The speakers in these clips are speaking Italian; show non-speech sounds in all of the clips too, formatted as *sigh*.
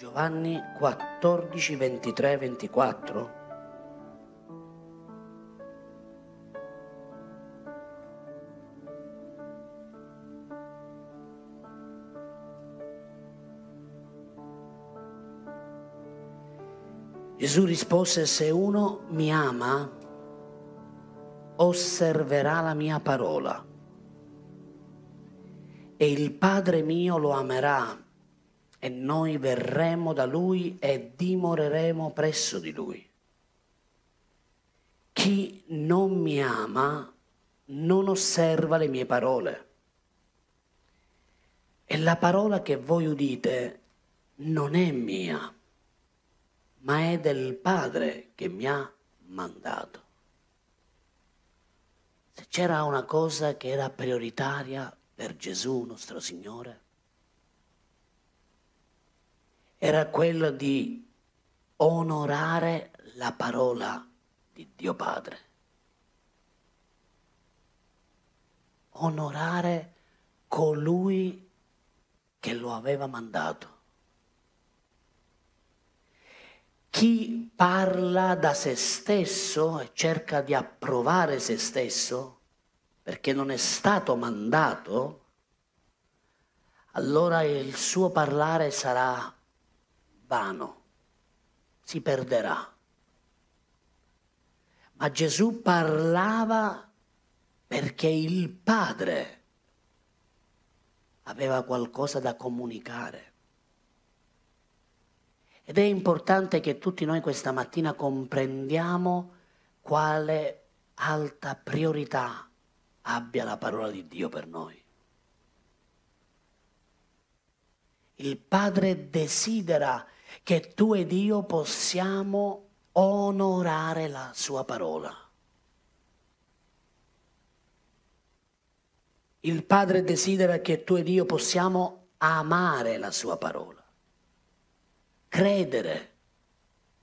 Giovanni 14, 23, 24. Gesù rispose, se uno mi ama, osserverà la mia parola e il Padre mio lo amerà e noi verremo da lui e dimoreremo presso di lui. Chi non mi ama non osserva le mie parole. E la parola che voi udite non è mia, ma è del Padre che mi ha mandato. Se c'era una cosa che era prioritaria per Gesù nostro Signore, era quello di onorare la parola di Dio Padre. Onorare colui che lo aveva mandato. Chi parla da se stesso e cerca di approvare se stesso perché non è stato mandato, allora il suo parlare sarà vano, si perderà. Ma Gesù parlava perché il Padre aveva qualcosa da comunicare. Ed è importante che tutti noi questa mattina comprendiamo quale alta priorità abbia la parola di Dio per noi. Il Padre desidera che tu ed io possiamo onorare la sua parola. Il Padre desidera che tu ed io possiamo amare la sua parola, credere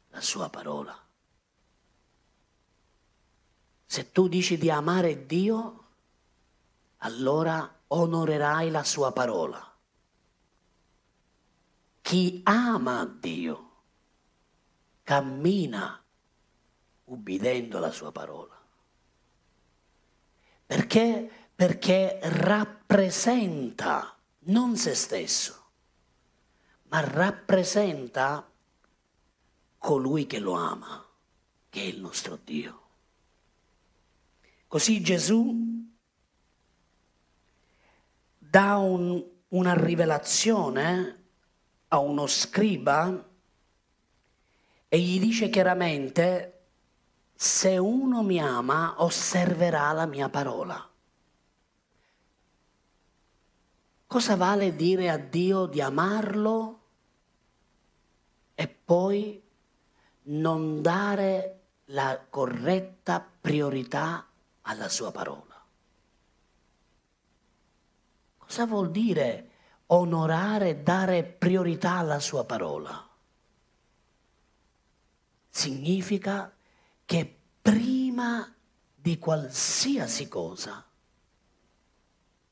la sua parola. Se tu dici di amare Dio, allora onorerai la sua parola. Chi ama Dio cammina ubbidendo la sua parola. Perché? Perché rappresenta non se stesso, ma rappresenta colui che lo ama, che è il nostro Dio. Così Gesù dà un, una rivelazione a uno scriba e gli dice chiaramente, se uno mi ama osserverà la mia parola. Cosa vale dire a Dio di amarlo e poi non dare la corretta priorità alla sua parola? Cosa vuol dire onorare, dare priorità alla sua parola? Significa che prima di qualsiasi cosa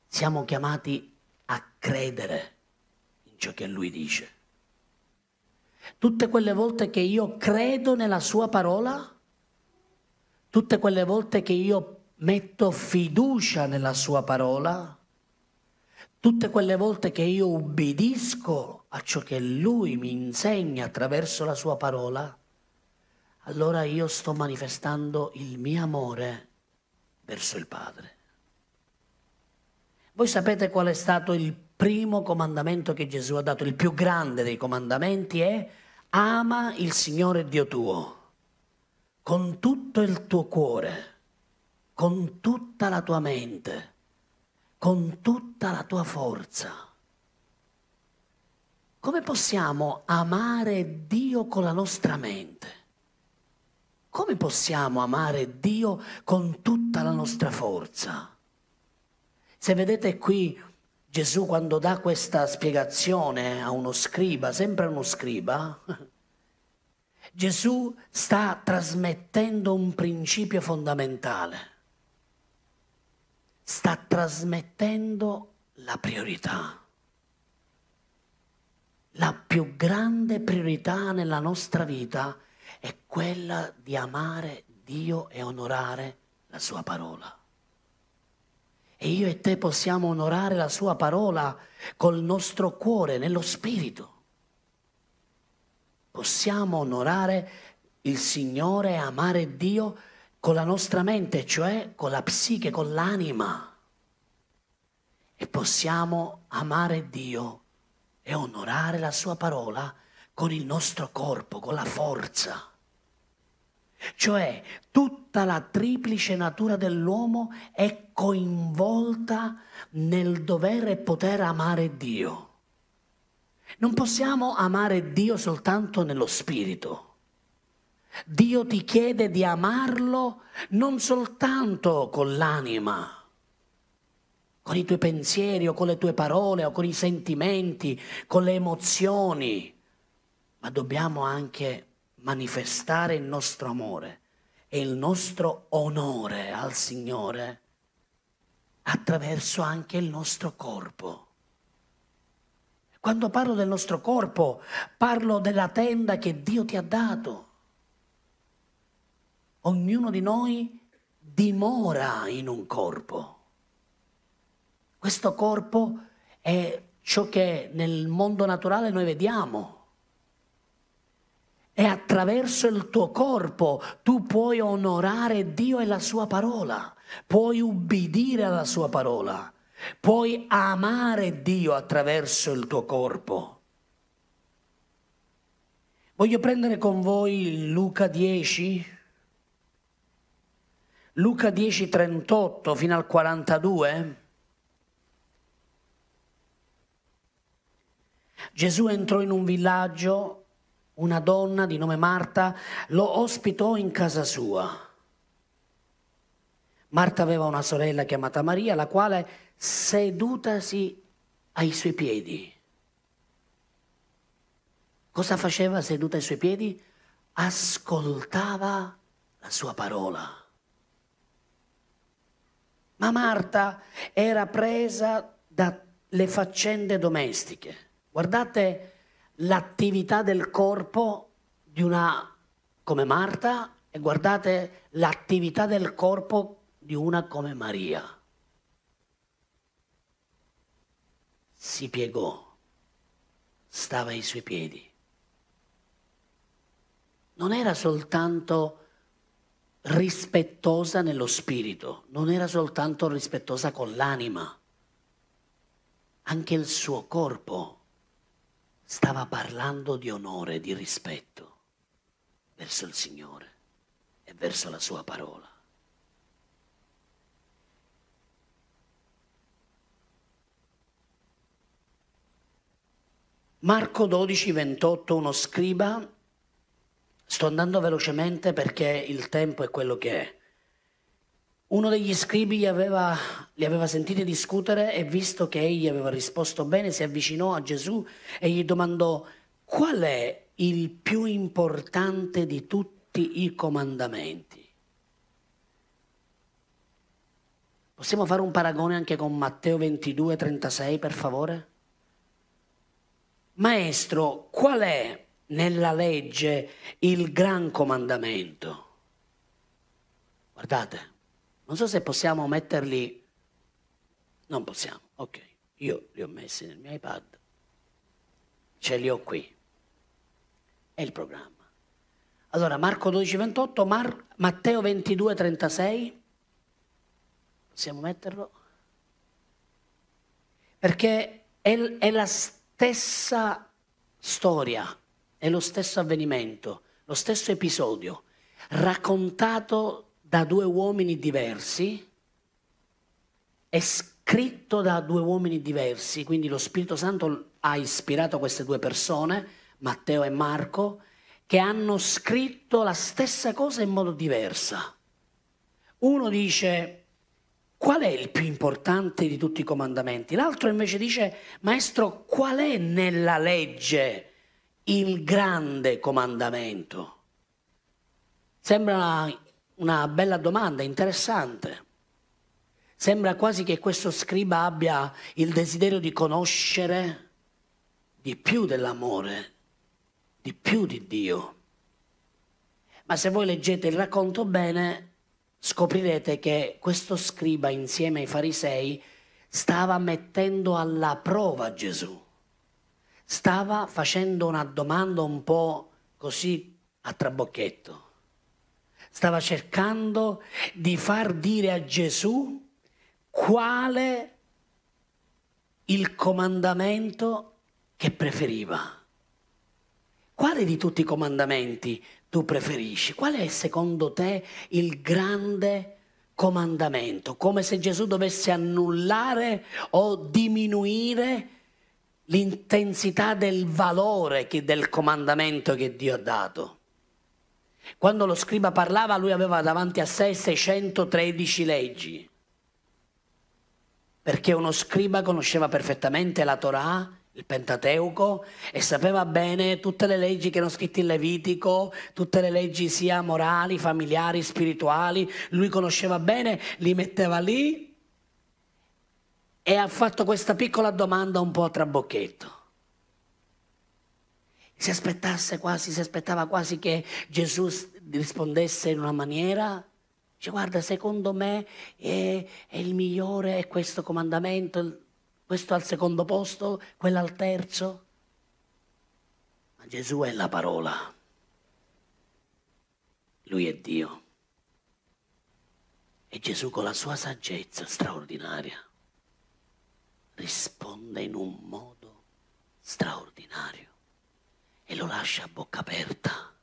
siamo chiamati a credere in ciò che lui dice. Tutte quelle volte che io credo nella sua parola, tutte quelle volte che io metto fiducia nella sua parola, Tutte quelle volte che io ubbidisco a ciò che Lui mi insegna attraverso la sua parola, allora io sto manifestando il mio amore verso il Padre. Voi sapete qual è stato il primo comandamento che Gesù ha dato, il più grande dei comandamenti è ama il Signore Dio tuo con tutto il tuo cuore, con tutta la tua mente con tutta la tua forza. Come possiamo amare Dio con la nostra mente? Come possiamo amare Dio con tutta la nostra forza? Se vedete qui Gesù quando dà questa spiegazione a uno scriba, sempre uno scriba, *laughs* Gesù sta trasmettendo un principio fondamentale sta trasmettendo la priorità. la più grande priorità nella nostra vita è quella di amare Dio e onorare la sua parola. E io e te possiamo onorare la sua parola col nostro cuore, nello spirito. Possiamo onorare il Signore e amare Dio con la nostra mente, cioè con la psiche, con l'anima. E possiamo amare Dio e onorare la sua parola con il nostro corpo, con la forza. Cioè tutta la triplice natura dell'uomo è coinvolta nel dover e poter amare Dio. Non possiamo amare Dio soltanto nello spirito. Dio ti chiede di amarlo non soltanto con l'anima, con i tuoi pensieri o con le tue parole o con i sentimenti, con le emozioni, ma dobbiamo anche manifestare il nostro amore e il nostro onore al Signore attraverso anche il nostro corpo. Quando parlo del nostro corpo, parlo della tenda che Dio ti ha dato. Ognuno di noi dimora in un corpo. Questo corpo è ciò che nel mondo naturale noi vediamo e attraverso il tuo corpo tu puoi onorare Dio e la sua parola, puoi ubbidire alla sua parola, puoi amare Dio attraverso il tuo corpo. Voglio prendere con voi Luca 10, Luca 10, 38 fino al 42. Gesù entrò in un villaggio una donna di nome Marta lo ospitò in casa sua. Marta aveva una sorella chiamata Maria, la quale sedutasi ai suoi piedi. Cosa faceva seduta ai suoi piedi? Ascoltava la sua parola. Ma Marta era presa dalle faccende domestiche. Guardate l'attività del corpo di una come Marta e guardate l'attività del corpo di una come Maria. Si piegò, stava ai suoi piedi. Non era soltanto rispettosa nello spirito, non era soltanto rispettosa con l'anima, anche il suo corpo stava parlando di onore, di rispetto verso il Signore e verso la sua parola. Marco 12, 28, uno scriba, sto andando velocemente perché il tempo è quello che è. Uno degli scribi li aveva, li aveva sentiti discutere e visto che egli aveva risposto bene, si avvicinò a Gesù e gli domandò qual è il più importante di tutti i comandamenti. Possiamo fare un paragone anche con Matteo 22, 36, per favore? Maestro, qual è nella legge il gran comandamento? Guardate, non so se possiamo metterli... Non possiamo, ok. Io li ho messi nel mio iPad. Ce li ho qui. È il programma. Allora, Marco 12, 28, Mar- Matteo 22, 36. Possiamo metterlo? Perché è, è la stessa storia, è lo stesso avvenimento, lo stesso episodio, raccontato da due uomini diversi, è scritto da due uomini diversi, quindi lo Spirito Santo ha ispirato queste due persone, Matteo e Marco, che hanno scritto la stessa cosa in modo diverso. Uno dice qual è il più importante di tutti i comandamenti? L'altro invece dice, maestro, qual è nella legge il grande comandamento? Sembra una bella domanda, interessante. Sembra quasi che questo scriba abbia il desiderio di conoscere di più dell'amore, di più di Dio. Ma se voi leggete il racconto bene, scoprirete che questo scriba insieme ai farisei stava mettendo alla prova Gesù. Stava facendo una domanda un po' così a trabocchetto. Stava cercando di far dire a Gesù quale il comandamento che preferiva. Quale di tutti i comandamenti tu preferisci? Qual è secondo te il grande comandamento? Come se Gesù dovesse annullare o diminuire l'intensità del valore del comandamento che Dio ha dato. Quando lo scriba parlava, lui aveva davanti a sé 613 leggi, perché uno scriba conosceva perfettamente la Torah, il Pentateuco, e sapeva bene tutte le leggi che erano scritte in Levitico, tutte le leggi sia morali, familiari, spirituali, lui conosceva bene, li metteva lì e ha fatto questa piccola domanda un po' a trabocchetto. Si aspettasse quasi, si aspettava quasi che Gesù rispondesse in una maniera, dice guarda secondo me è, è il migliore, è questo comandamento, questo al secondo posto, quello al terzo. Ma Gesù è la parola, lui è Dio. E Gesù con la sua saggezza straordinaria risponde in un modo straordinario e lo lascia a bocca aperta.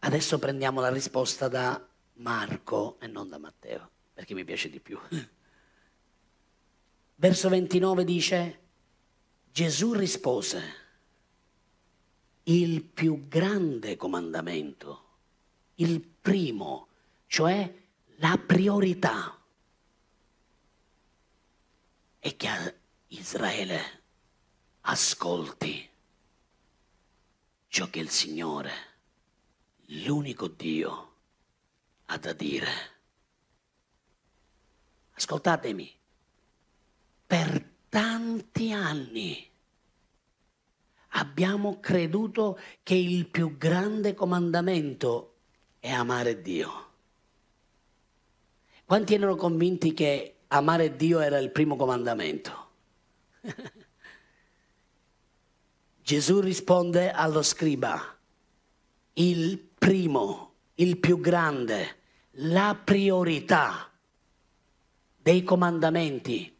Adesso prendiamo la risposta da Marco e non da Matteo, perché mi piace di più. *laughs* Verso 29 dice, Gesù rispose, il più grande comandamento, il primo, cioè la priorità e che Israele ascolti ciò che il Signore, l'unico Dio, ha da dire. Ascoltatemi, per tanti anni abbiamo creduto che il più grande comandamento è amare Dio. Quanti erano convinti che amare Dio era il primo comandamento. *laughs* Gesù risponde allo scriba, il primo, il più grande, la priorità dei comandamenti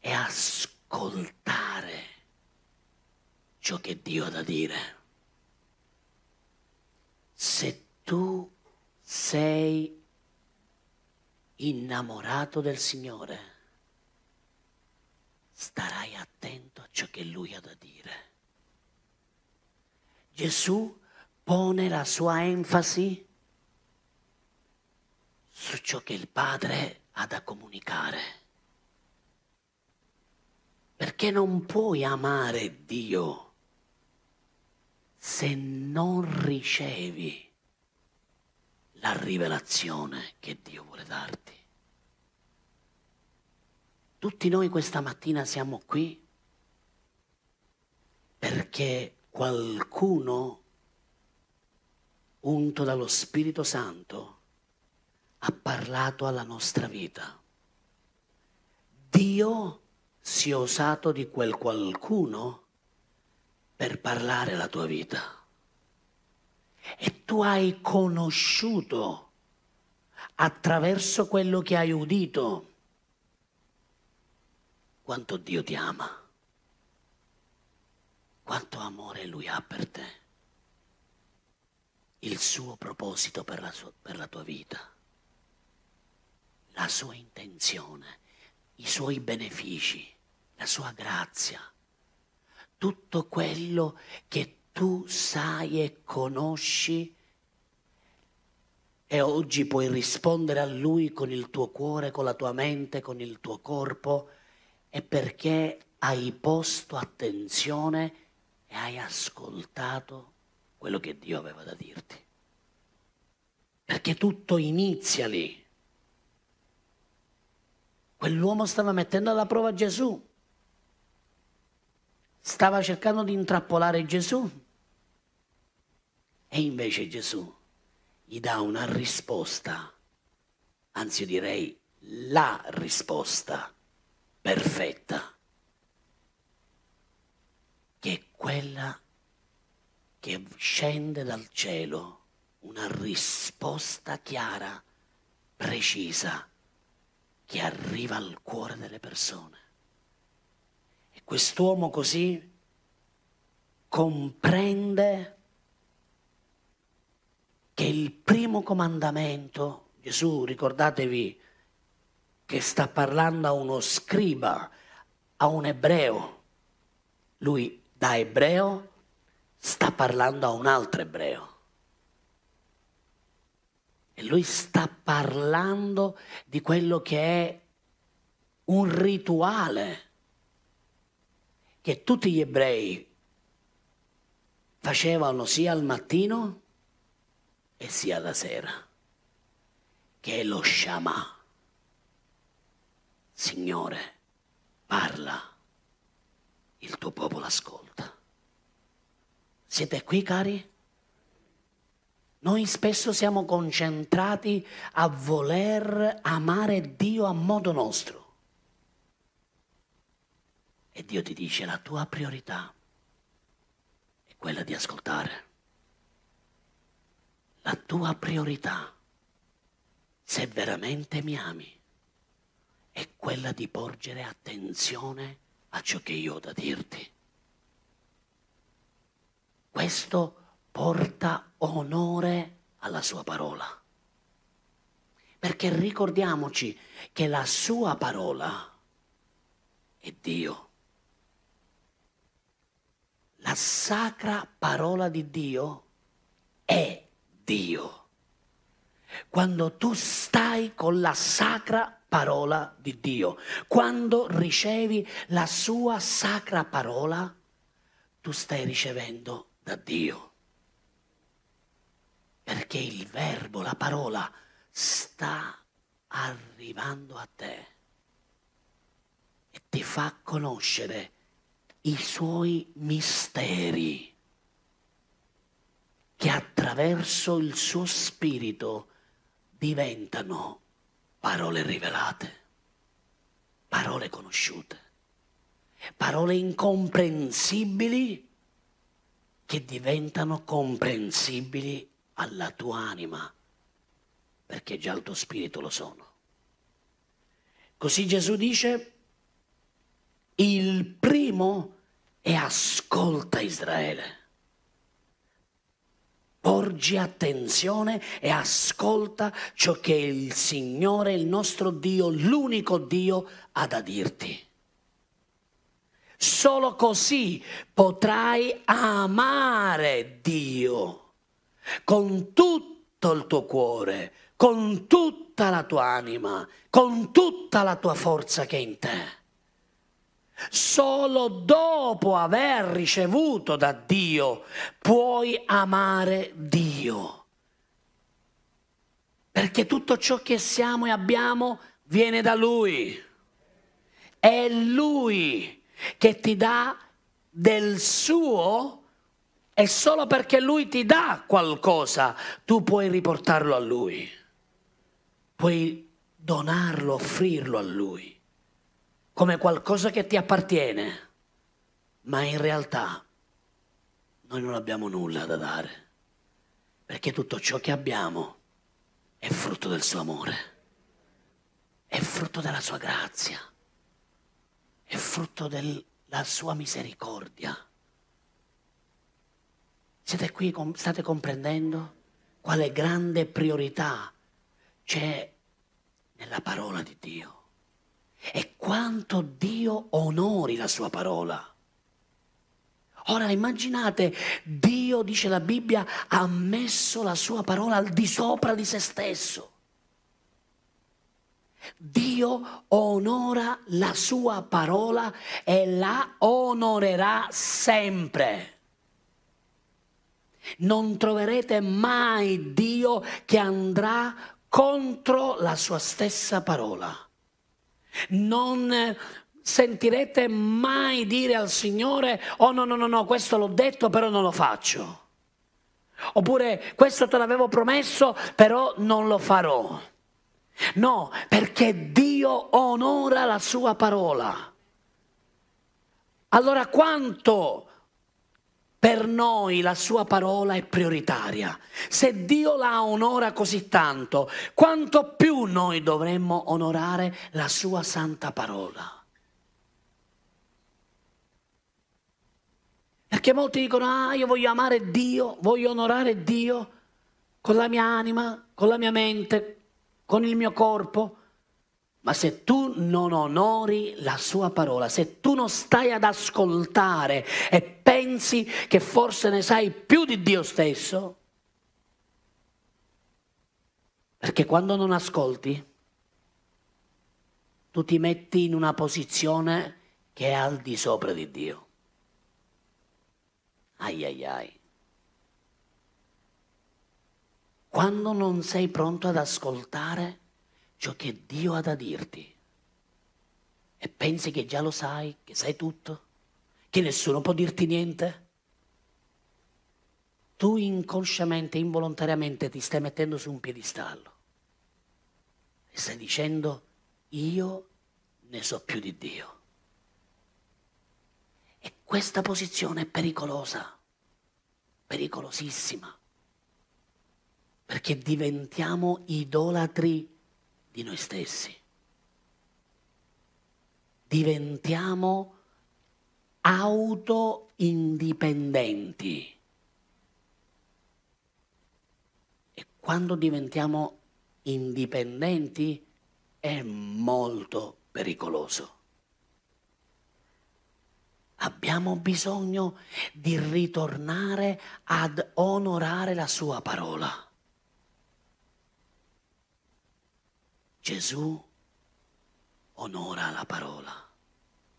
è ascoltare ciò che Dio ha da dire. Se tu sei innamorato del Signore, starai attento a ciò che Lui ha da dire. Gesù pone la sua enfasi su ciò che il Padre ha da comunicare. Perché non puoi amare Dio se non ricevi la rivelazione che Dio vuole darti. Tutti noi questa mattina siamo qui perché qualcuno unto dallo Spirito Santo ha parlato alla nostra vita. Dio si è usato di quel qualcuno per parlare alla tua vita e tu hai conosciuto attraverso quello che hai udito quanto Dio ti ama, quanto amore Lui ha per te, il suo proposito per la, sua, per la tua vita, la sua intenzione, i suoi benefici, la sua grazia, tutto quello che tu sai e conosci e oggi puoi rispondere a Lui con il tuo cuore, con la tua mente, con il tuo corpo, è perché hai posto attenzione e hai ascoltato quello che Dio aveva da dirti. Perché tutto inizia lì. Quell'uomo stava mettendo alla prova Gesù stava cercando di intrappolare Gesù. E invece Gesù gli dà una risposta, anzi io direi la risposta perfetta, che è quella che scende dal cielo, una risposta chiara, precisa, che arriva al cuore delle persone. E quest'uomo così comprende che il primo comandamento, Gesù, ricordatevi, che sta parlando a uno scriba, a un ebreo. Lui da ebreo sta parlando a un altro ebreo. E lui sta parlando di quello che è un rituale che tutti gli ebrei facevano sia al mattino e sia la sera, che è lo Shama. Signore, parla, il tuo popolo ascolta. Siete qui, cari? Noi spesso siamo concentrati a voler amare Dio a modo nostro. E Dio ti dice la tua priorità è quella di ascoltare. La tua priorità, se veramente mi ami, è quella di porgere attenzione a ciò che io ho da dirti. Questo porta onore alla sua parola. Perché ricordiamoci che la sua parola è Dio. La sacra parola di Dio è Dio. Quando tu stai con la sacra parola di Dio. Quando ricevi la sua sacra parola, tu stai ricevendo da Dio. Perché il verbo, la parola, sta arrivando a te e ti fa conoscere i suoi misteri che attraverso il suo spirito diventano parole rivelate, parole conosciute, parole incomprensibili che diventano comprensibili alla tua anima, perché già il tuo spirito lo sono. Così Gesù dice, il primo è ascolta Israele Porgi attenzione e ascolta ciò che il Signore, il nostro Dio, l'unico Dio, ha da dirti. Solo così potrai amare Dio con tutto il tuo cuore, con tutta la tua anima, con tutta la tua forza che è in te. Solo dopo aver ricevuto da Dio puoi amare Dio. Perché tutto ciò che siamo e abbiamo viene da Lui. È Lui che ti dà del suo e solo perché Lui ti dà qualcosa tu puoi riportarlo a Lui. Puoi donarlo, offrirlo a Lui come qualcosa che ti appartiene, ma in realtà noi non abbiamo nulla da dare, perché tutto ciò che abbiamo è frutto del suo amore, è frutto della sua grazia, è frutto della sua misericordia. Siete qui, state comprendendo quale grande priorità c'è nella parola di Dio? E quanto Dio onori la sua parola. Ora immaginate, Dio, dice la Bibbia, ha messo la sua parola al di sopra di se stesso. Dio onora la sua parola e la onorerà sempre. Non troverete mai Dio che andrà contro la sua stessa parola non sentirete mai dire al Signore, oh no, no, no, no, questo l'ho detto, però non lo faccio. Oppure questo te l'avevo promesso, però non lo farò. No, perché Dio onora la sua parola. Allora quanto per noi la sua parola è prioritaria? Se Dio la onora così tanto, quanto più noi dovremmo onorare la sua santa parola? Perché molti dicono, ah, io voglio amare Dio, voglio onorare Dio con la mia anima, con la mia mente, con il mio corpo. Ma se tu non onori la sua parola, se tu non stai ad ascoltare e pensi che forse ne sai più di Dio stesso, perché quando non ascolti, tu ti metti in una posizione che è al di sopra di Dio. Ai ai ai. Quando non sei pronto ad ascoltare ciò che Dio ha da dirti. E pensi che già lo sai, che sai tutto, che nessuno può dirti niente, tu inconsciamente, involontariamente ti stai mettendo su un piedistallo e stai dicendo io ne so più di Dio. E questa posizione è pericolosa, pericolosissima, perché diventiamo idolatri di noi stessi. Diventiamo auto-indipendenti. E quando diventiamo indipendenti è molto pericoloso. Abbiamo bisogno di ritornare ad onorare la sua parola. Gesù onora la parola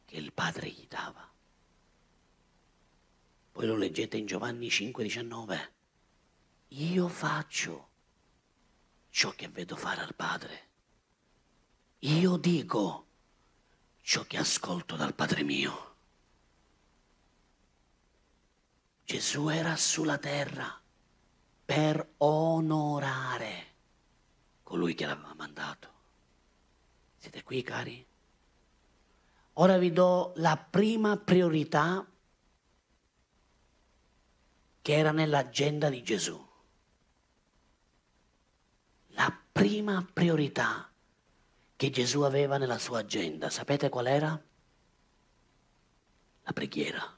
che il Padre gli dava. Poi lo leggete in Giovanni 5:19. Io faccio ciò che vedo fare al Padre. Io dico ciò che ascolto dal Padre mio. Gesù era sulla terra per onorare colui che l'aveva mandato. Siete qui, cari? Ora vi do la prima priorità che era nell'agenda di Gesù. La prima priorità che Gesù aveva nella sua agenda, sapete qual era? La preghiera.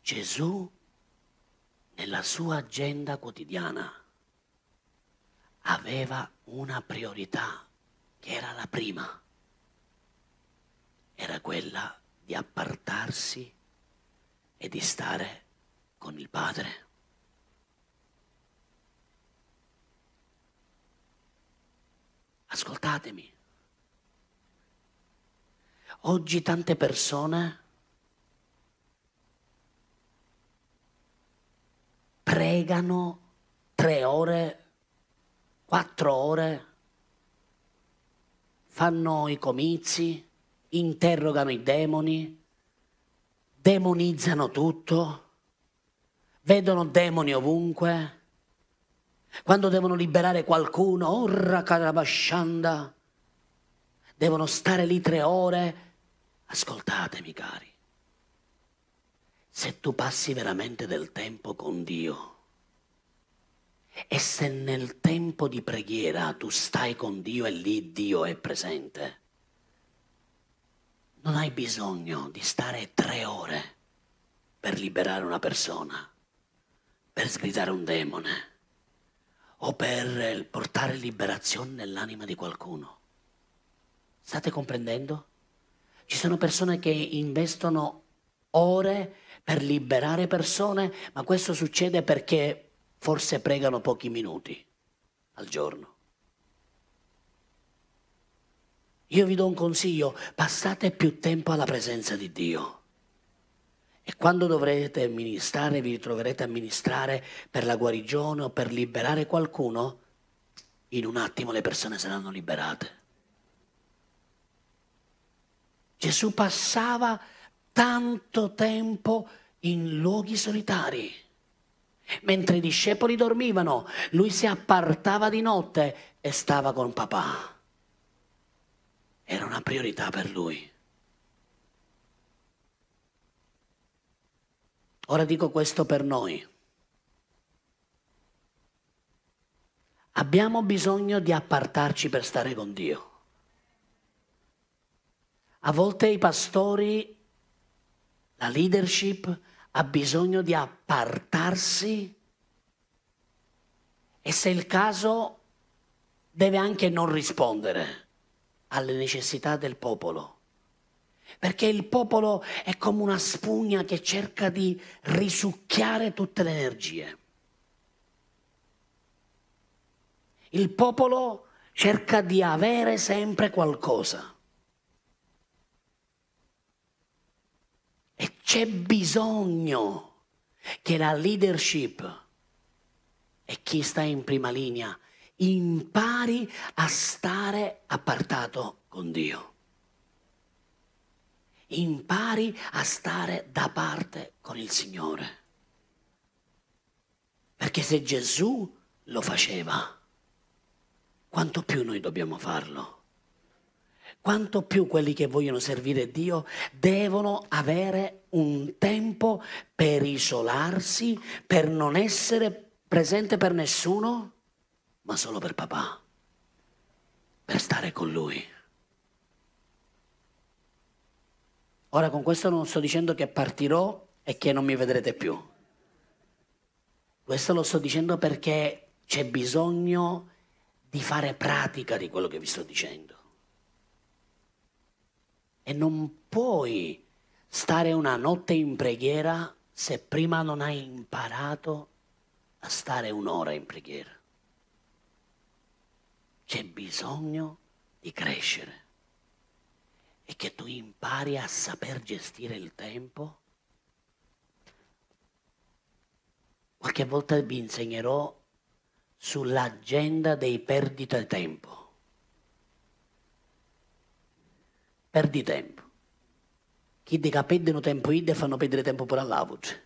Gesù nella sua agenda quotidiana aveva una priorità che era la prima, era quella di appartarsi e di stare con il Padre. Ascoltatemi. Oggi tante persone pregano tre ore, quattro ore, fanno i comizi, interrogano i demoni, demonizzano tutto, vedono demoni ovunque. Quando devono liberare qualcuno, orra carabascianda, devono stare lì tre ore. Ascoltatemi cari, se tu passi veramente del tempo con Dio e se nel tempo di preghiera tu stai con Dio e lì Dio è presente, non hai bisogno di stare tre ore per liberare una persona, per sgridare un demone o per portare liberazione nell'anima di qualcuno. State comprendendo? Ci sono persone che investono ore per liberare persone, ma questo succede perché forse pregano pochi minuti al giorno. Io vi do un consiglio, passate più tempo alla presenza di Dio. E quando dovrete ministrare, vi ritroverete a ministrare per la guarigione o per liberare qualcuno, in un attimo le persone saranno liberate. Gesù passava tanto tempo in luoghi solitari. Mentre i discepoli dormivano, lui si appartava di notte e stava con papà. Era una priorità per lui. Ora dico questo per noi. Abbiamo bisogno di appartarci per stare con Dio. A volte i pastori, la leadership ha bisogno di appartarsi e se è il caso deve anche non rispondere alle necessità del popolo. Perché il popolo è come una spugna che cerca di risucchiare tutte le energie. Il popolo cerca di avere sempre qualcosa. E c'è bisogno che la leadership e chi sta in prima linea impari a stare appartato con Dio. Impari a stare da parte con il Signore. Perché se Gesù lo faceva, quanto più noi dobbiamo farlo? Quanto più quelli che vogliono servire Dio devono avere un tempo per isolarsi, per non essere presente per nessuno, ma solo per papà, per stare con lui. Ora con questo non sto dicendo che partirò e che non mi vedrete più. Questo lo sto dicendo perché c'è bisogno di fare pratica di quello che vi sto dicendo. E non puoi stare una notte in preghiera se prima non hai imparato a stare un'ora in preghiera. C'è bisogno di crescere e che tu impari a saper gestire il tempo. Qualche volta vi insegnerò sull'agenda dei perdita tempo. Perdi tempo. Chi dica perdono tempo ide fanno perdere tempo pure all'avoce.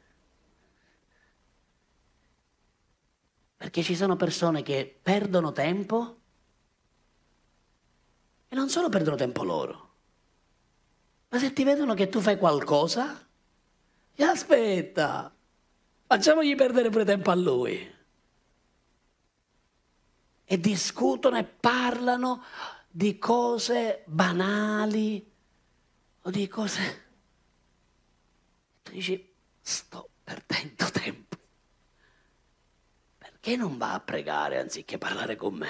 Perché ci sono persone che perdono tempo e non solo perdono tempo loro, ma se ti vedono che tu fai qualcosa, ti aspetta, facciamogli perdere pure tempo a lui. E discutono e parlano di cose banali o di cose... Tu dici, sto perdendo tempo. Perché non va a pregare anziché parlare con me?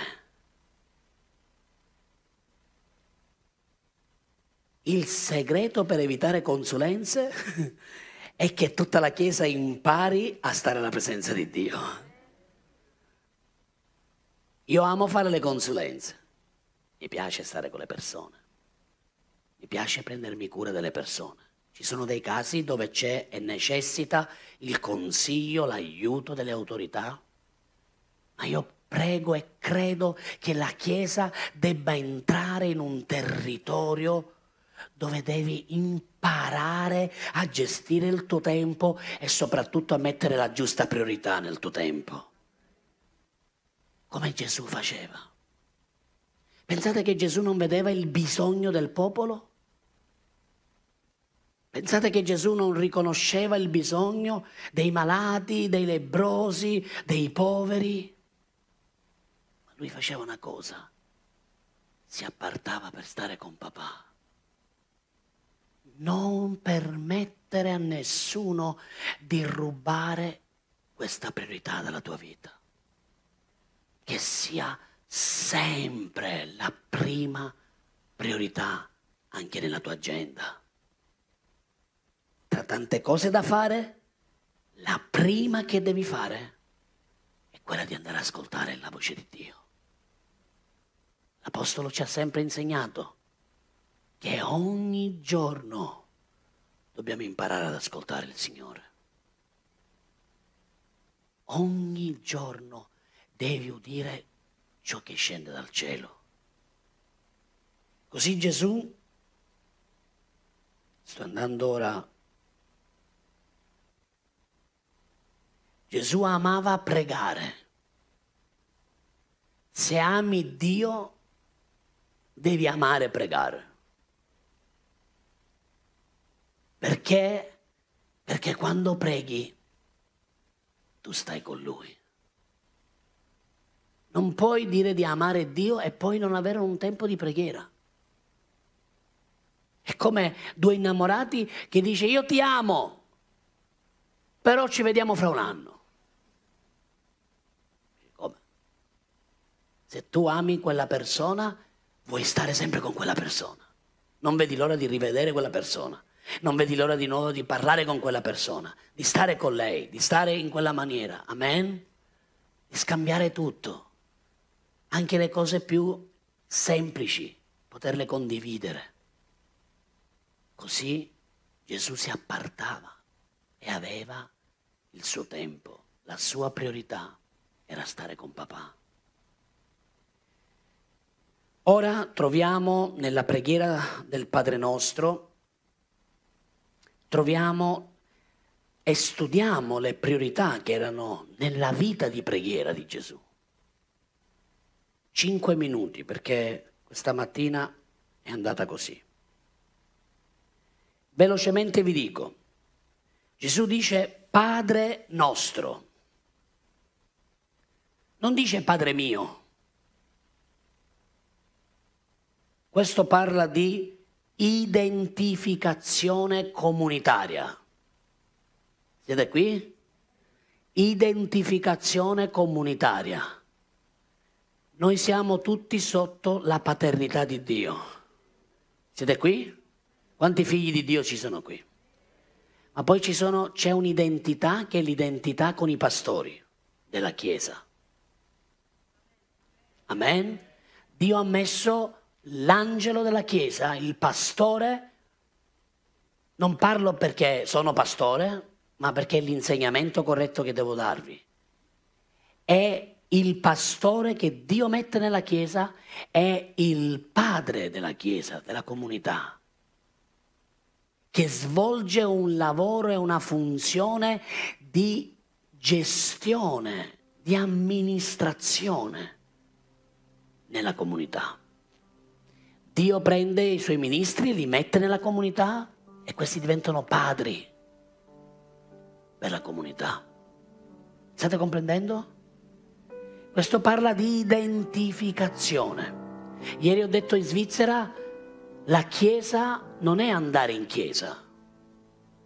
Il segreto per evitare consulenze *laughs* è che tutta la Chiesa impari a stare alla presenza di Dio. Io amo fare le consulenze, mi piace stare con le persone, mi piace prendermi cura delle persone. Ci sono dei casi dove c'è e necessita il consiglio, l'aiuto delle autorità, ma io prego e credo che la Chiesa debba entrare in un territorio dove devi imparare a gestire il tuo tempo e soprattutto a mettere la giusta priorità nel tuo tempo. Come Gesù faceva. Pensate che Gesù non vedeva il bisogno del popolo? Pensate che Gesù non riconosceva il bisogno dei malati, dei lebrosi, dei poveri? Ma lui faceva una cosa, si appartava per stare con papà non permettere a nessuno di rubare questa priorità dalla tua vita. Che sia sempre la prima priorità anche nella tua agenda. Tra tante cose da fare, la prima che devi fare è quella di andare ad ascoltare la voce di Dio. L'Apostolo ci ha sempre insegnato che ogni giorno dobbiamo imparare ad ascoltare il Signore. Ogni giorno devi udire ciò che scende dal cielo. Così Gesù, sto andando ora, Gesù amava pregare. Se ami Dio, devi amare pregare. Perché? Perché quando preghi, tu stai con Lui. Non puoi dire di amare Dio e poi non avere un tempo di preghiera. È come due innamorati che dice io ti amo, però ci vediamo fra un anno. Come? Se tu ami quella persona, vuoi stare sempre con quella persona. Non vedi l'ora di rivedere quella persona. Non vedi l'ora di nuovo di parlare con quella persona, di stare con lei, di stare in quella maniera. Amen? Di scambiare tutto anche le cose più semplici, poterle condividere. Così Gesù si appartava e aveva il suo tempo, la sua priorità era stare con papà. Ora troviamo nella preghiera del Padre nostro, troviamo e studiamo le priorità che erano nella vita di preghiera di Gesù. 5 minuti perché questa mattina è andata così. Velocemente vi dico, Gesù dice Padre nostro, non dice Padre mio. Questo parla di identificazione comunitaria. Siete qui? Identificazione comunitaria. Noi siamo tutti sotto la paternità di Dio. Siete qui? Quanti figli di Dio ci sono qui? Ma poi sono, c'è un'identità che è l'identità con i pastori della Chiesa. Amen? Dio ha messo l'angelo della Chiesa, il pastore. Non parlo perché sono pastore, ma perché è l'insegnamento corretto che devo darvi. È il pastore che Dio mette nella Chiesa è il padre della Chiesa, della comunità, che svolge un lavoro e una funzione di gestione, di amministrazione nella comunità. Dio prende i suoi ministri, li mette nella comunità e questi diventano padri per la comunità. State comprendendo? Questo parla di identificazione. Ieri ho detto in Svizzera, la Chiesa non è andare in Chiesa,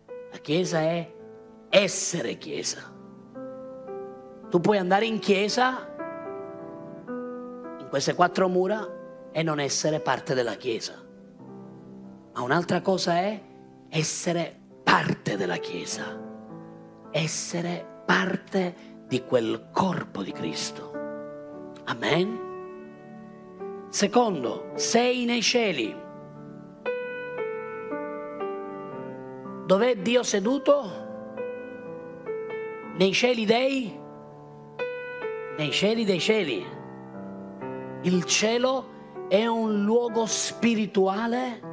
la Chiesa è essere Chiesa. Tu puoi andare in Chiesa, in queste quattro mura, e non essere parte della Chiesa. Ma un'altra cosa è essere parte della Chiesa, essere parte di quel corpo di Cristo. Amen. Secondo, sei nei cieli. Dov'è Dio seduto? Nei cieli dei? Nei cieli dei cieli. Il cielo è un luogo spirituale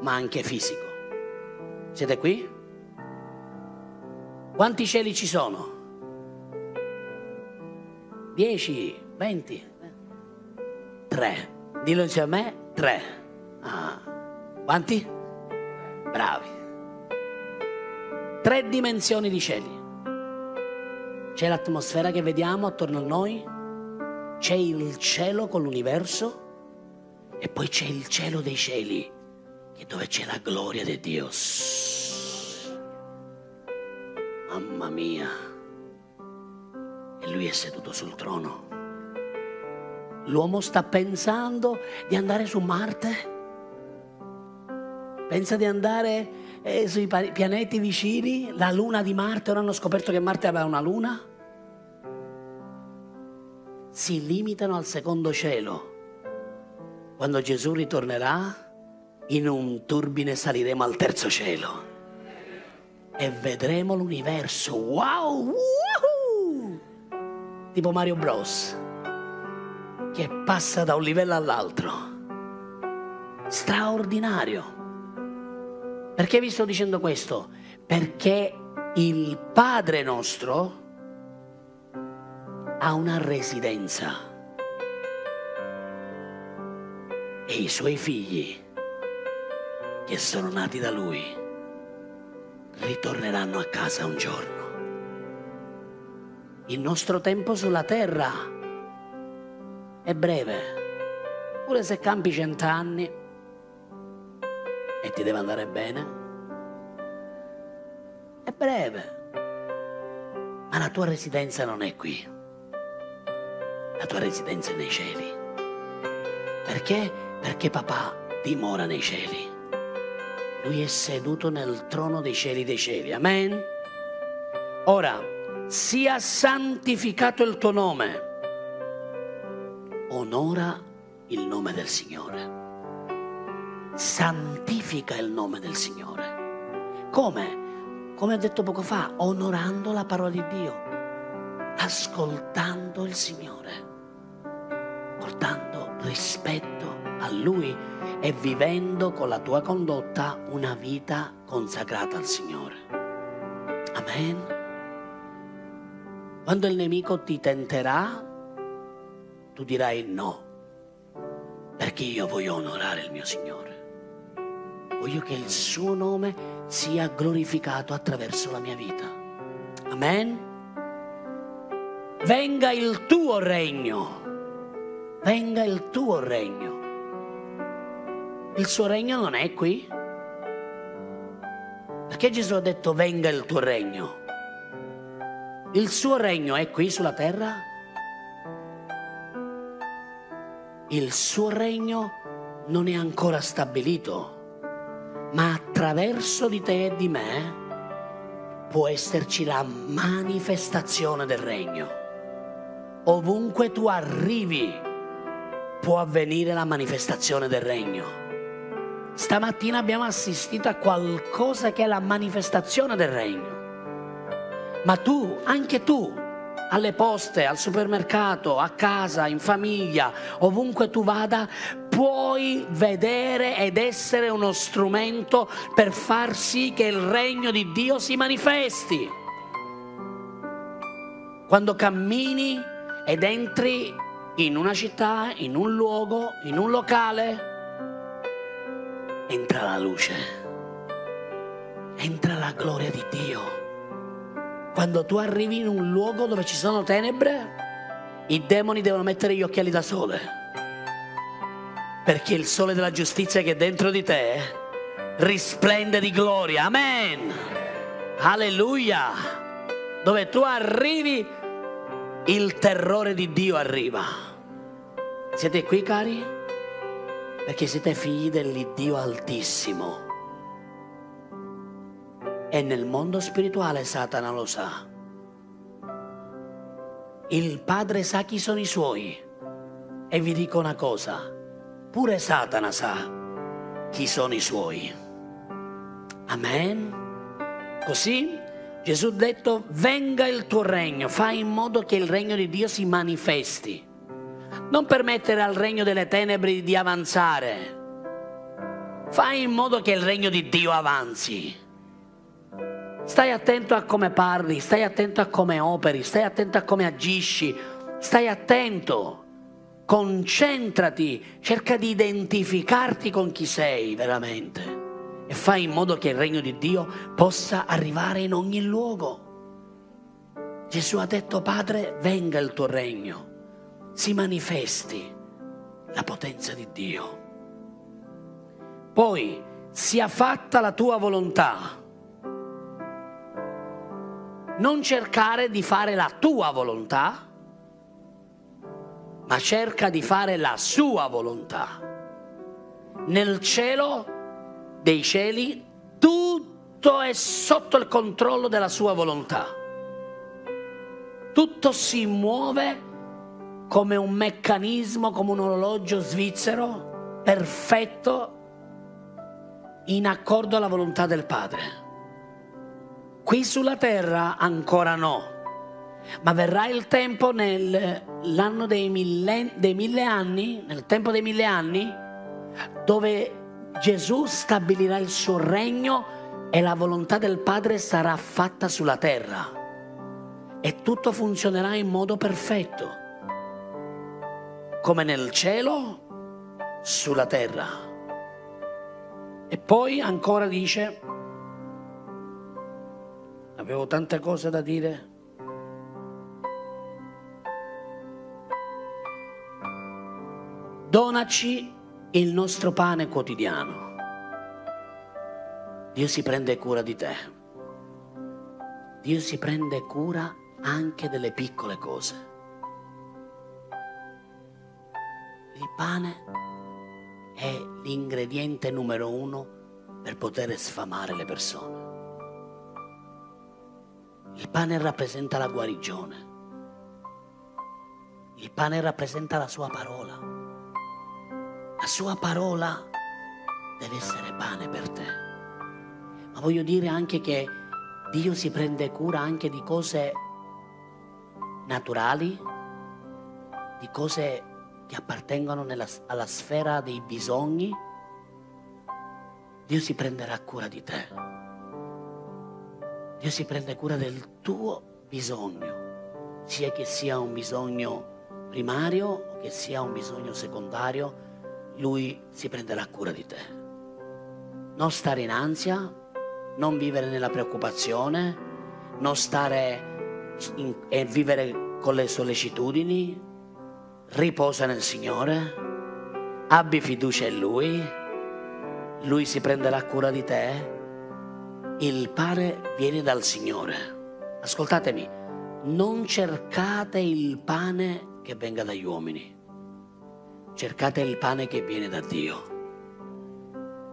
ma anche fisico. Siete qui? Quanti cieli ci sono? Dieci, 20. 3. Dillo insieme a me, 3. Ah. Quanti? Bravi. Tre dimensioni di cieli. C'è l'atmosfera che vediamo attorno a noi, c'è il cielo con l'universo e poi c'è il cielo dei cieli, che dove c'è la gloria di Dio. Mamma mia. E lui è seduto sul trono. L'uomo sta pensando di andare su Marte? Pensa di andare eh, sui pianeti vicini? La luna di Marte? Ora hanno scoperto che Marte aveva una luna? Si limitano al secondo cielo. Quando Gesù ritornerà, in un turbine saliremo al terzo cielo e vedremo l'universo. Wow! Woohoo! Tipo Mario Bros che passa da un livello all'altro. Straordinario. Perché vi sto dicendo questo? Perché il Padre nostro ha una residenza e i suoi figli che sono nati da lui ritorneranno a casa un giorno. Il nostro tempo sulla terra è breve, pure se campi cent'anni e ti deve andare bene, è breve, ma la tua residenza non è qui, la tua residenza è nei cieli. Perché? Perché papà dimora nei cieli. Lui è seduto nel trono dei cieli dei cieli. Amen. Ora, sia santificato il tuo nome. Onora il nome del Signore. Santifica il nome del Signore. Come? Come ho detto poco fa, onorando la parola di Dio, ascoltando il Signore, portando rispetto a Lui e vivendo con la tua condotta una vita consacrata al Signore. Amen. Quando il nemico ti tenterà, tu dirai no, perché io voglio onorare il mio Signore. Voglio che il suo nome sia glorificato attraverso la mia vita. Amen. Venga il tuo regno. Venga il tuo regno. Il suo regno non è qui. Perché Gesù ha detto venga il tuo regno? Il suo regno è qui sulla terra? Il suo regno non è ancora stabilito, ma attraverso di te e di me può esserci la manifestazione del regno. Ovunque tu arrivi può avvenire la manifestazione del regno. Stamattina abbiamo assistito a qualcosa che è la manifestazione del regno. Ma tu, anche tu, alle poste, al supermercato, a casa, in famiglia, ovunque tu vada, puoi vedere ed essere uno strumento per far sì che il regno di Dio si manifesti. Quando cammini ed entri in una città, in un luogo, in un locale, entra la luce, entra la gloria di Dio quando tu arrivi in un luogo dove ci sono tenebre, i demoni devono mettere gli occhiali da sole. Perché il sole della giustizia che è dentro di te risplende di gloria. Amen. Alleluia. Dove tu arrivi, il terrore di Dio arriva. Siete qui, cari? Perché siete figli dell'Iddio Altissimo e nel mondo spirituale Satana lo sa. Il Padre sa chi sono i suoi. E vi dico una cosa, pure Satana sa chi sono i suoi. Amen. Così Gesù ha detto, venga il tuo regno, fai in modo che il regno di Dio si manifesti. Non permettere al regno delle tenebre di avanzare. Fai in modo che il regno di Dio avanzi. Stai attento a come parli, stai attento a come operi, stai attento a come agisci, stai attento, concentrati, cerca di identificarti con chi sei veramente e fai in modo che il regno di Dio possa arrivare in ogni luogo. Gesù ha detto, Padre, venga il tuo regno, si manifesti la potenza di Dio. Poi sia fatta la tua volontà non cercare di fare la tua volontà, ma cerca di fare la sua volontà. Nel cielo dei cieli tutto è sotto il controllo della sua volontà. Tutto si muove come un meccanismo, come un orologio svizzero, perfetto, in accordo alla volontà del Padre. Qui sulla terra ancora no, ma verrà il tempo nel l'anno dei mille, dei mille anni, nel tempo dei mille anni, dove Gesù stabilirà il suo regno e la volontà del Padre sarà fatta sulla terra e tutto funzionerà in modo perfetto, come nel cielo, sulla terra. E poi ancora dice, avevo tante cose da dire, donaci il nostro pane quotidiano. Dio si prende cura di te. Dio si prende cura anche delle piccole cose. Il pane è l'ingrediente numero uno per poter sfamare le persone. Il pane rappresenta la guarigione. Il pane rappresenta la sua parola. La sua parola deve essere pane per te. Ma voglio dire anche che Dio si prende cura anche di cose naturali, di cose che appartengono nella, alla sfera dei bisogni. Dio si prenderà cura di te. Dio si prende cura del tuo bisogno, sia che sia un bisogno primario o che sia un bisogno secondario lui si prenderà cura di te. Non stare in ansia, non vivere nella preoccupazione, non stare in, e vivere con le sollecitudini, riposa nel Signore, abbi fiducia in Lui, Lui si prenderà cura di te. Il pane viene dal Signore. Ascoltatemi, non cercate il pane che venga dagli uomini cercate il pane che viene da Dio.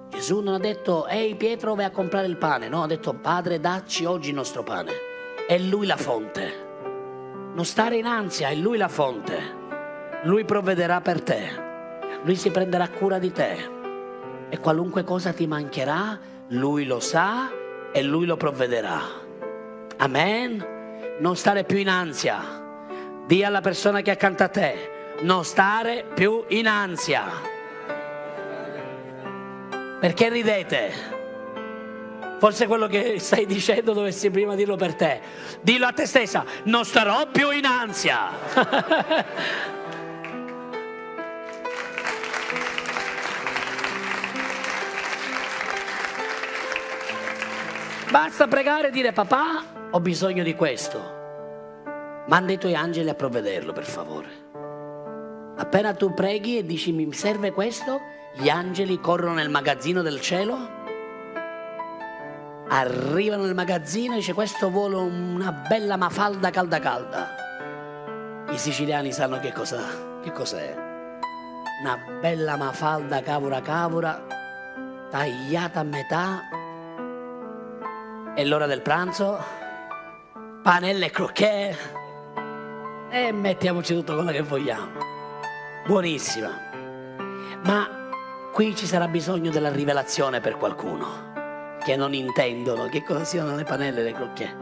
Gesù non ha detto, ehi Pietro vai a comprare il pane, no, ha detto Padre dacci oggi il nostro pane. È Lui la fonte. Non stare in ansia, è Lui la fonte. Lui provvederà per te. Lui si prenderà cura di te. E qualunque cosa ti mancherà, Lui lo sa e Lui lo provvederà. Amen. Non stare più in ansia. Dì alla persona che è accanto a te, non stare più in ansia. Perché ridete? Forse quello che stai dicendo dovessi prima dirlo per te. Dillo a te stessa, non starò più in ansia. *laughs* Basta pregare e dire papà, ho bisogno di questo. Manda i tuoi angeli a provvederlo, per favore. Appena tu preghi e dici mi serve questo, gli angeli corrono nel magazzino del cielo, arrivano nel magazzino e dice questo vuole una bella mafalda calda calda. I siciliani sanno che, cosa, che cos'è. Una bella mafalda cavura cavura, tagliata a metà. È l'ora del pranzo, panelle e crocchè e mettiamoci tutto quello che vogliamo buonissima. Ma qui ci sarà bisogno della rivelazione per qualcuno che non intendono che cosa siano le panelle e le crocchie.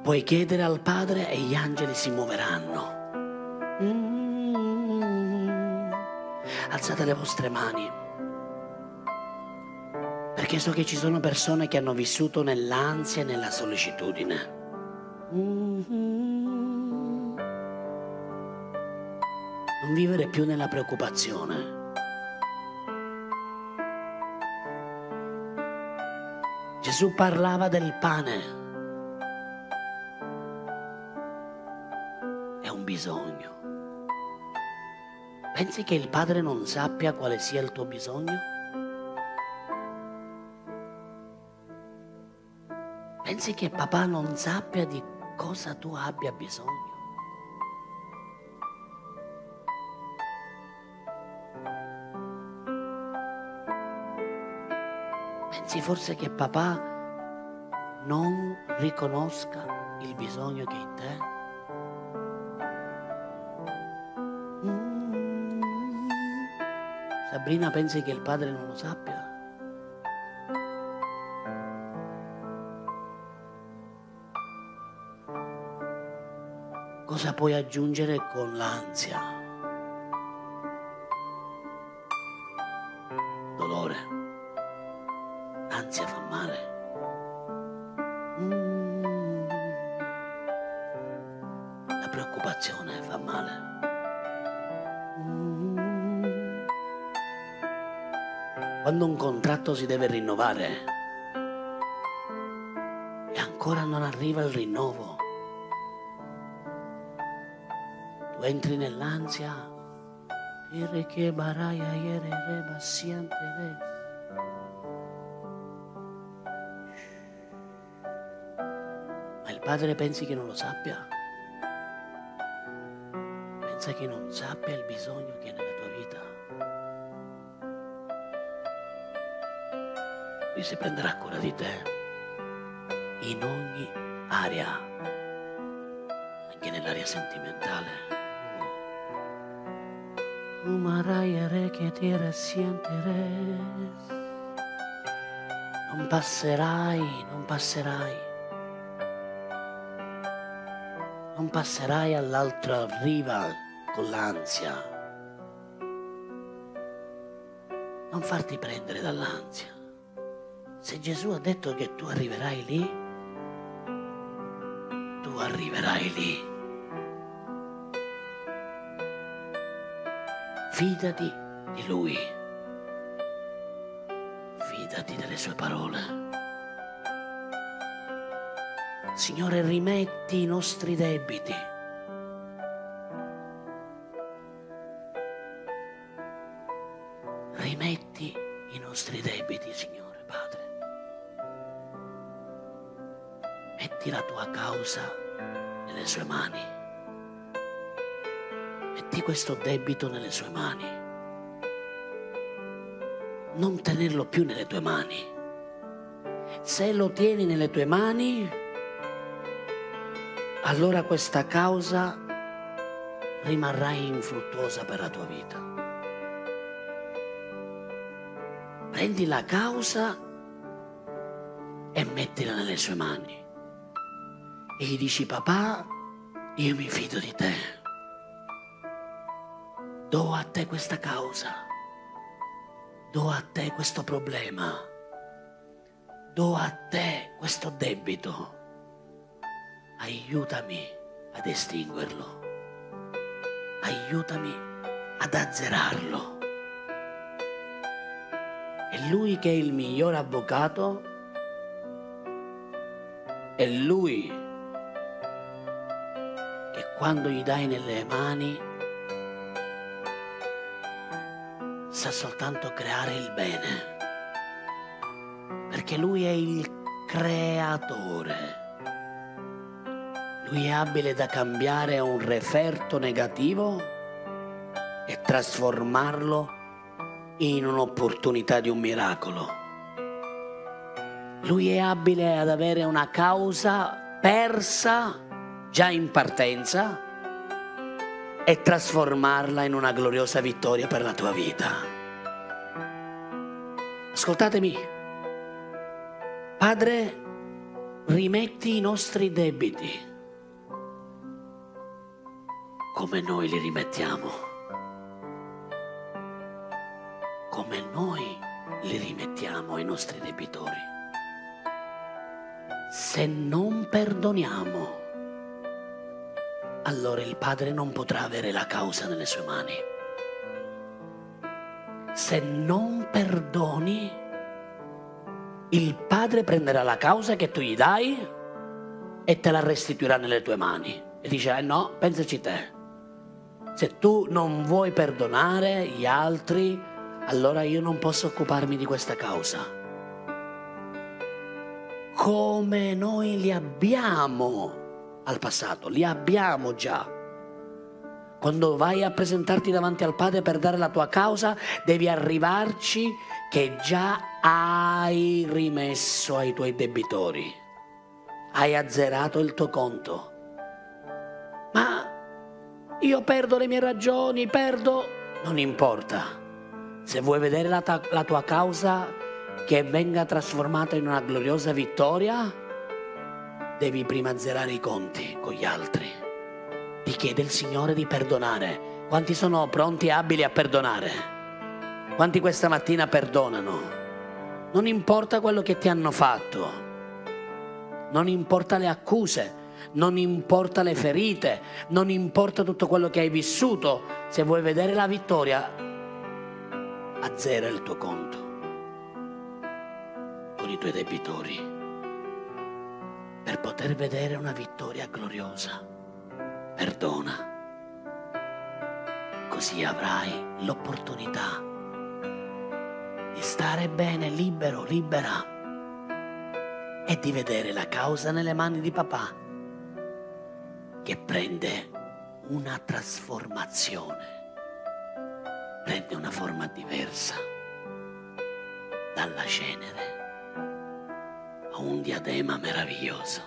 Puoi chiedere al Padre e gli angeli si muoveranno. Mm. Alzate le vostre mani. Perché so che ci sono persone che hanno vissuto nell'ansia e nella sollecitudine. Mm-hmm. non vivere più nella preoccupazione. Gesù parlava del pane. È un bisogno. Pensi che il Padre non sappia quale sia il tuo bisogno? Pensi che papà non sappia di cosa tu abbia bisogno? Pensi forse che papà non riconosca il bisogno che è in te? Mm. Sabrina, pensi che il padre non lo sappia? Cosa puoi aggiungere con l'ansia? Dolore. L'ansia fa male. Mm. La preoccupazione fa male. Mm. Quando un contratto si deve rinnovare e ancora non arriva il rinnovo, entri nell'ansia, dire che baraia ieri reba siente re. Ma il padre pensi che non lo sappia? Pensa che non sappia il bisogno che è nella tua vita? Lui si prenderà cura di te in ogni area, anche nell'area sentimentale. Umaraiere che ti resienteres. Non passerai, non passerai. Non passerai all'altra riva con l'ansia. Non farti prendere dall'ansia. Se Gesù ha detto che tu arriverai lì, tu arriverai lì. Fidati di Lui. Fidati delle sue parole. Signore, rimetti i nostri debiti. Questo debito nelle sue mani. Non tenerlo più nelle tue mani. Se lo tieni nelle tue mani, allora questa causa rimarrà infruttuosa per la tua vita. Prendi la causa e mettila nelle sue mani. E gli dici, papà, io mi fido di te. Do a te questa causa. Do a te questo problema. Do a te questo debito. Aiutami ad estinguerlo. Aiutami ad azzerarlo. E lui che è il miglior avvocato, è lui che quando gli dai nelle mani sa soltanto creare il bene, perché lui è il creatore. Lui è abile da cambiare un referto negativo e trasformarlo in un'opportunità di un miracolo. Lui è abile ad avere una causa persa già in partenza e trasformarla in una gloriosa vittoria per la tua vita. Ascoltatemi, Padre, rimetti i nostri debiti come noi li rimettiamo, come noi li rimettiamo ai nostri debitori. Se non perdoniamo, allora il Padre non potrà avere la causa nelle sue mani. Se non perdoni, il Padre prenderà la causa che tu gli dai e te la restituirà nelle tue mani. E dice, eh no, pensaci te. Se tu non vuoi perdonare gli altri, allora io non posso occuparmi di questa causa. Come noi li abbiamo al passato, li abbiamo già. Quando vai a presentarti davanti al Padre per dare la tua causa, devi arrivarci che già hai rimesso ai tuoi debitori, hai azzerato il tuo conto. Ma io perdo le mie ragioni, perdo... Non importa. Se vuoi vedere la, ta- la tua causa che venga trasformata in una gloriosa vittoria, devi prima azzerare i conti con gli altri. ti chiede il Signore di perdonare. Quanti sono pronti e abili a perdonare? Quanti questa mattina perdonano? Non importa quello che ti hanno fatto, non importa le accuse, non importa le ferite, non importa tutto quello che hai vissuto, se vuoi vedere la vittoria, azzera il tuo conto con i tuoi debitori per poter vedere una vittoria gloriosa. Perdona, così avrai l'opportunità di stare bene, libero, libera e di vedere la causa nelle mani di papà che prende una trasformazione, prende una forma diversa dalla cenere un diadema meraviglioso,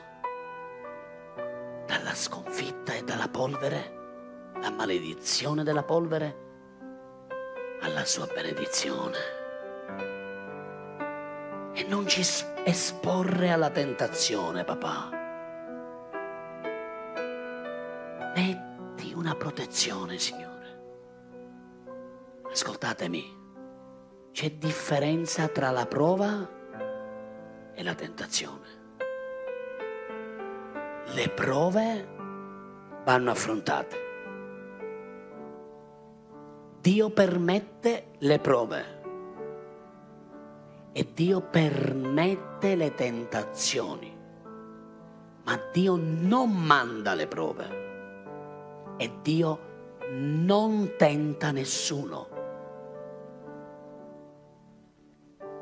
dalla sconfitta e dalla polvere, la maledizione della polvere, alla sua benedizione. E non ci esporre alla tentazione, papà. Metti una protezione, Signore. Ascoltatemi, c'è differenza tra la prova e la tentazione. Le prove vanno affrontate. Dio permette le prove e Dio permette le tentazioni, ma Dio non manda le prove e Dio non tenta nessuno.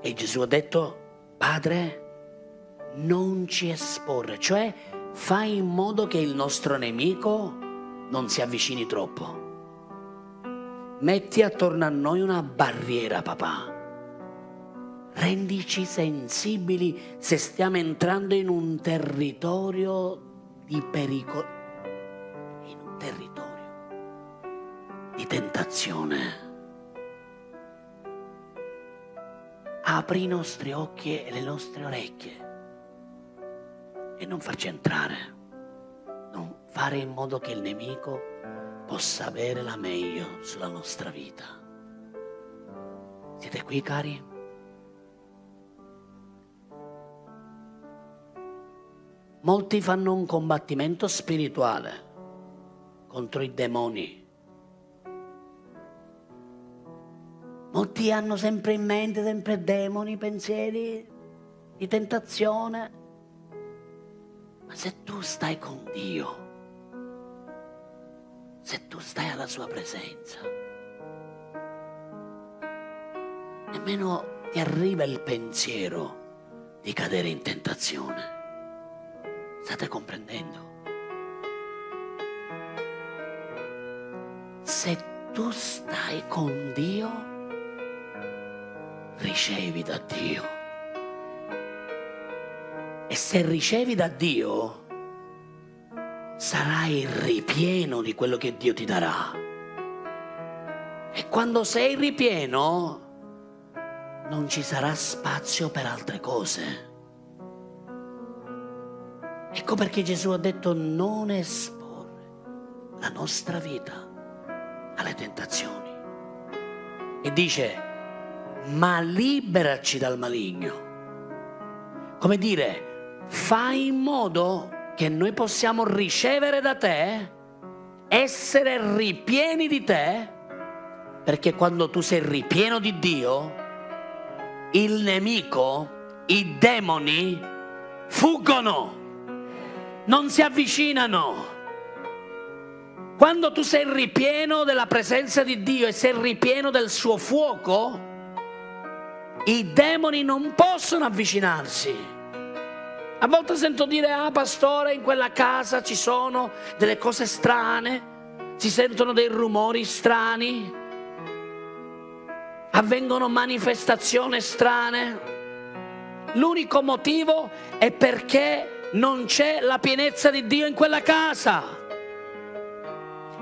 E Gesù ha detto, Padre, non ci esporre, cioè fai in modo che il nostro nemico non si avvicini troppo. Metti attorno a noi una barriera, papà. Rendici sensibili se stiamo entrando in un territorio di pericolo, in un territorio di tentazione. Apri i nostri occhi e le nostre orecchie e non farci entrare, non fare in modo che il nemico possa avere la meglio sulla nostra vita. Siete qui cari? Molti fanno un combattimento spirituale contro i demoni. Molti hanno sempre in mente, sempre demoni, pensieri di tentazione. Ma se tu stai con Dio, se tu stai alla sua presenza, nemmeno ti arriva il pensiero di cadere in tentazione. State comprendendo? Se tu stai con Dio, ricevi da Dio. E se ricevi da Dio, sarai ripieno di quello che Dio ti darà. E quando sei ripieno, non ci sarà spazio per altre cose. Ecco perché Gesù ha detto non esporre la nostra vita alle tentazioni. E dice, ma liberaci dal maligno. Come dire, fai in modo che noi possiamo ricevere da te, essere ripieni di te, perché quando tu sei ripieno di Dio, il nemico, i demoni fuggono, non si avvicinano. Quando tu sei ripieno della presenza di Dio e sei ripieno del suo fuoco, i demoni non possono avvicinarsi. A volte sento dire, ah pastore, in quella casa ci sono delle cose strane, si sentono dei rumori strani, avvengono manifestazioni strane. L'unico motivo è perché non c'è la pienezza di Dio in quella casa.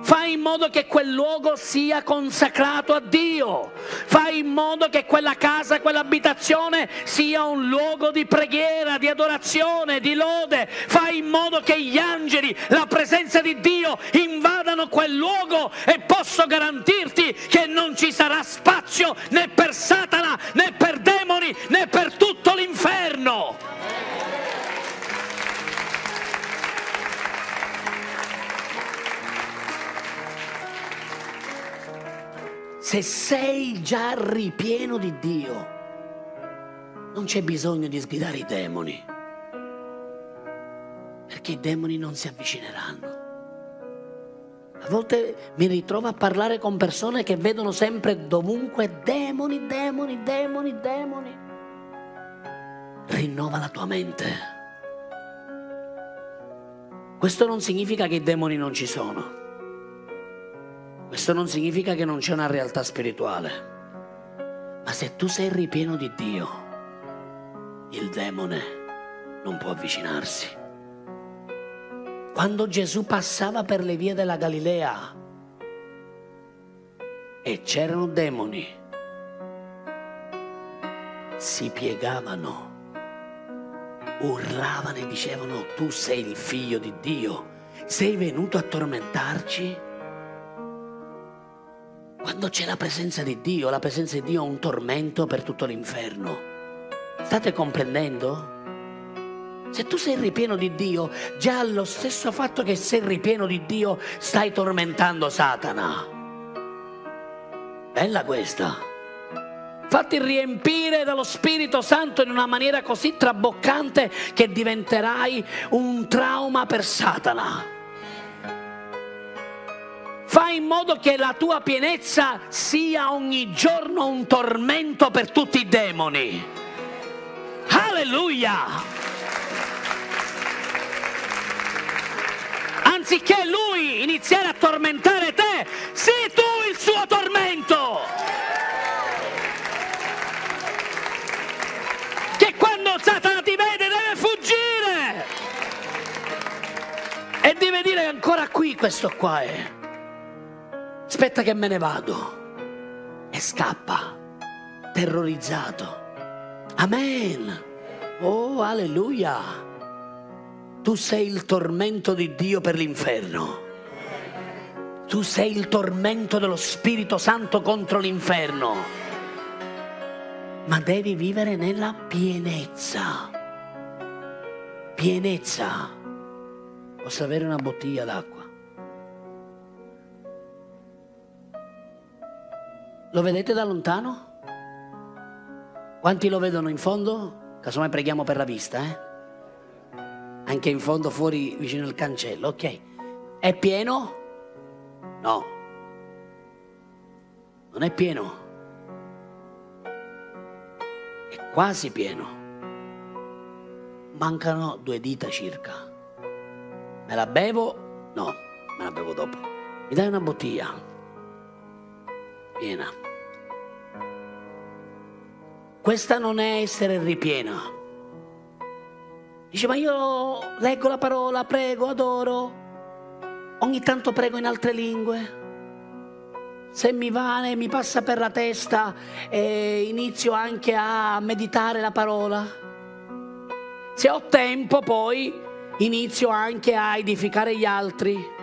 Fai in modo che quel luogo sia consacrato a Dio. Fai in modo che quella casa, quell'abitazione sia un luogo di preghiera, di adorazione, di lode. Fai in modo che gli angeli, la presenza di Dio invadano quel luogo e posso garantirti che non ci sarà spazio né per Satana né per demoni né per tutto l'inferno. Se sei già ripieno di Dio, non c'è bisogno di sgridare i demoni, perché i demoni non si avvicineranno. A volte mi ritrovo a parlare con persone che vedono sempre dovunque demoni, demoni, demoni, demoni. Rinnova la tua mente. Questo non significa che i demoni non ci sono. Questo non significa che non c'è una realtà spirituale. Ma se tu sei ripieno di Dio, il demone non può avvicinarsi. Quando Gesù passava per le vie della Galilea e c'erano demoni, si piegavano, urlavano e dicevano tu sei il figlio di Dio, sei venuto a tormentarci? Quando c'è la presenza di Dio, la presenza di Dio è un tormento per tutto l'inferno. State comprendendo? Se tu sei ripieno di Dio, già lo stesso fatto che sei ripieno di Dio, stai tormentando Satana. Bella questa. Fatti riempire dallo Spirito Santo in una maniera così traboccante che diventerai un trauma per Satana. Fai in modo che la tua pienezza sia ogni giorno un tormento per tutti i demoni. Alleluia! Anziché lui iniziare a tormentare te, sii tu il suo tormento. Che quando Satana ti vede deve fuggire. E deve dire ancora qui questo qua è. Aspetta che me ne vado. E scappa, terrorizzato. Amen. Oh, alleluia. Tu sei il tormento di Dio per l'inferno. Tu sei il tormento dello Spirito Santo contro l'inferno. Ma devi vivere nella pienezza. Pienezza. Posso avere una bottiglia d'acqua? Lo vedete da lontano? Quanti lo vedono in fondo? Casomai preghiamo per la vista, eh? Anche in fondo fuori vicino al cancello, ok? È pieno? No. Non è pieno. È quasi pieno. Mancano due dita circa. Me la bevo? No, me la bevo dopo. Mi dai una bottiglia? Piena. Questa non è essere ripiena. Dice, ma io leggo la parola, prego, adoro, ogni tanto prego in altre lingue. Se mi va e mi passa per la testa e inizio anche a meditare la parola. Se ho tempo poi inizio anche a edificare gli altri.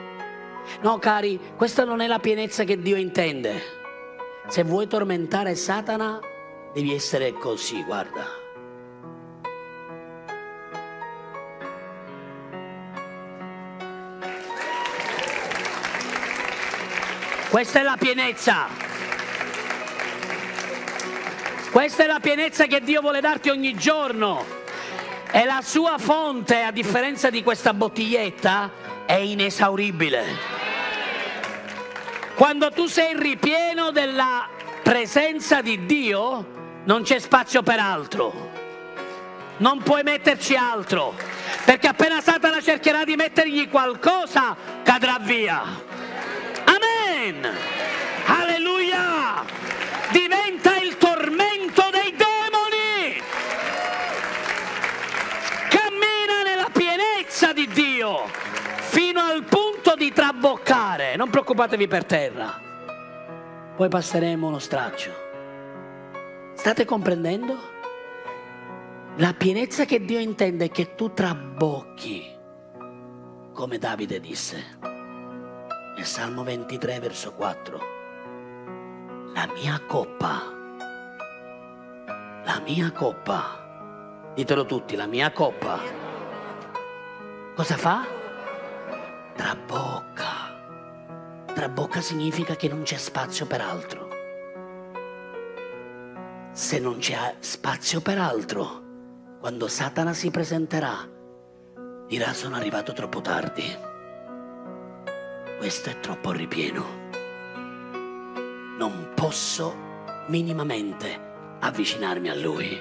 No, cari, questa non è la pienezza che Dio intende. Se vuoi tormentare Satana, Devi essere così, guarda. Questa è la pienezza. Questa è la pienezza che Dio vuole darti ogni giorno. E la sua fonte, a differenza di questa bottiglietta, è inesauribile. Quando tu sei ripieno della presenza di Dio, non c'è spazio per altro. Non puoi metterci altro, perché appena Satana cercherà di mettergli qualcosa, cadrà via. Amen. Alleluia. Diventa il tormento Non preoccupatevi per terra. Poi passeremo uno straccio. State comprendendo? La pienezza che Dio intende è che tu trabocchi, come Davide disse. nel Salmo 23, verso 4, la mia coppa, la mia coppa, ditelo tutti, la mia coppa, cosa fa? Trabocca. Trabocca significa che non c'è spazio per altro. Se non c'è spazio per altro, quando Satana si presenterà, dirà sono arrivato troppo tardi questo è troppo ripieno. Non posso minimamente avvicinarmi a lui.